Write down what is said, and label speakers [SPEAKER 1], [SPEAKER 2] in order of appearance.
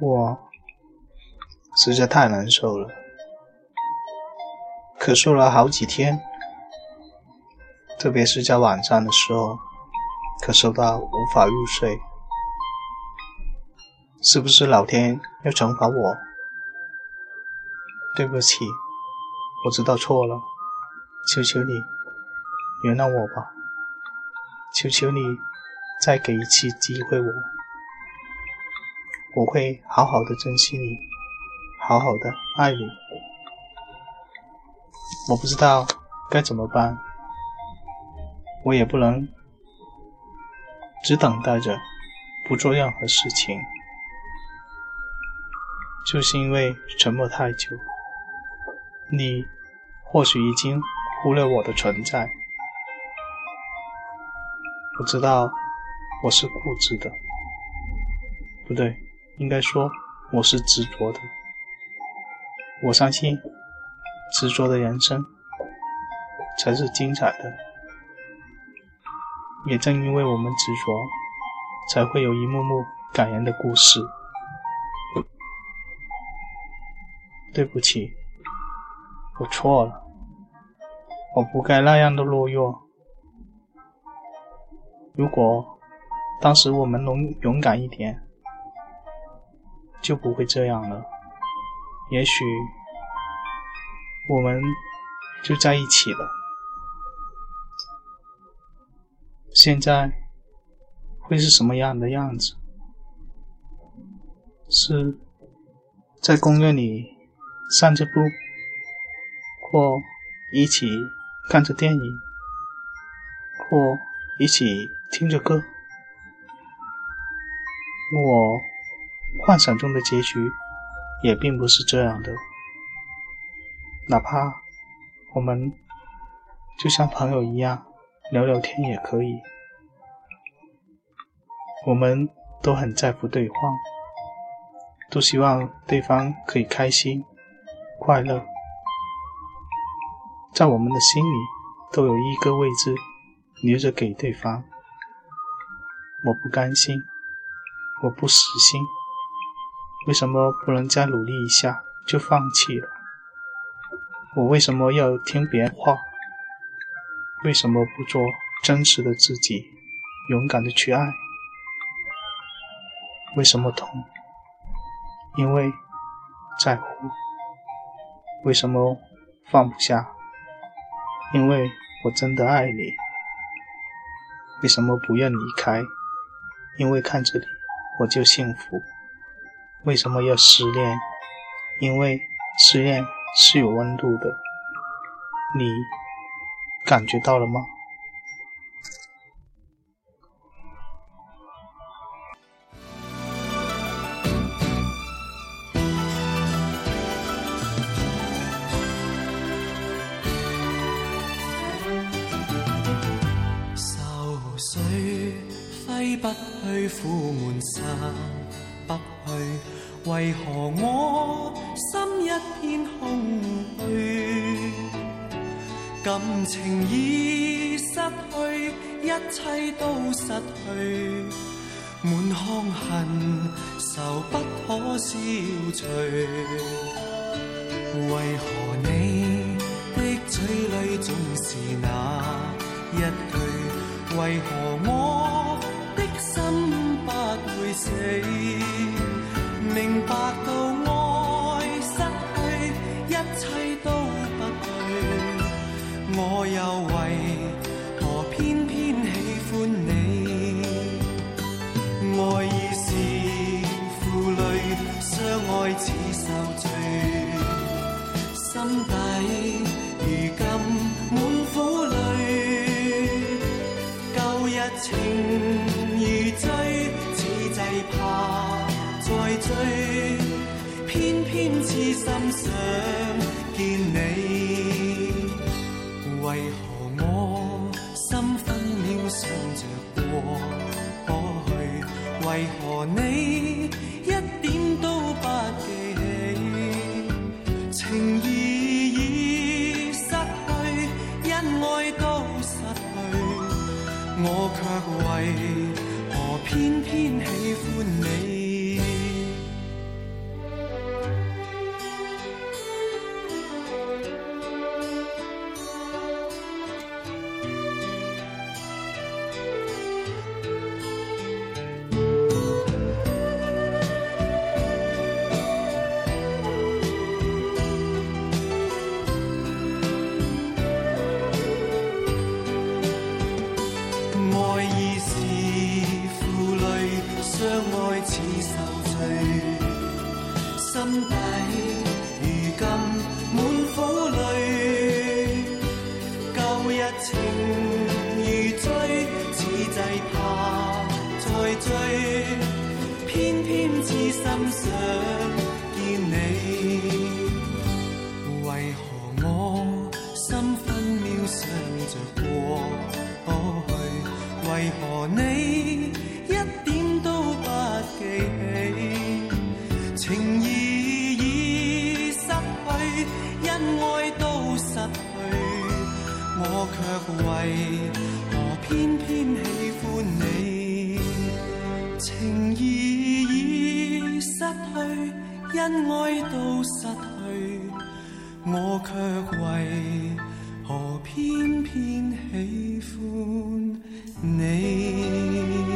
[SPEAKER 1] 我实在太难受了，咳嗽了好几天，特别是在晚上的时候，咳嗽到无法入睡。是不是老天要惩罚我？对不起，我知道错了，求求你原谅我吧，求求你再给一次机会我。我会好好的珍惜你，好好的爱你。我不知道该怎么办，我也不能只等待着，不做任何事情。就是因为沉默太久，你或许已经忽略我的存在。我知道我是固执的，不对。应该说，我是执着的。我相信，执着的人生才是精彩的。也正因为我们执着，才会有一幕幕感人的故事。对不起，我错了，我不该那样的懦弱。如果当时我们能勇敢一点。就不会这样了。也许我们就在一起了。现在会是什么样的样子？是在公园里散着步，或一起看着电影，或一起听着歌。我。幻想中的结局也并不是这样的，哪怕我们就像朋友一样聊聊天也可以。我们都很在乎对方，都希望对方可以开心、快乐，在我们的心里都有一个位置留着给对方。我不甘心，我不死心。为什么不能再努力一下就放弃了？我为什么要听别人话？为什么不做真实的自己，勇敢的去爱？为什么痛？因为在乎。为什么放不下？因为我真的爱你。为什么不愿离开？因为看着你，我就幸福。为什么要失恋？因为失恋是有温度的，你感觉到了吗？
[SPEAKER 2] 愁水挥不去，苦闷散。不去，为何我心一片空虚？感情已失去，一切都失去，满腔恨愁不可消除。为何你的嘴里总是那一句？为何我的心不会死？似受罪，心底如今满苦泪，旧日情如醉，此际怕。再追，偏偏痴心想见你，为何我心分秒想着过去，为何你一点都不记起？情意已失去，恩爱都失去，我却为何偏偏喜欢你？想见你。为何我心分秒想着过去？为何你一点都不记起？情义已失去，恩爱都失去，我却为何偏偏喜欢你？情义去，恩爱都失去，我却为何偏偏喜欢你？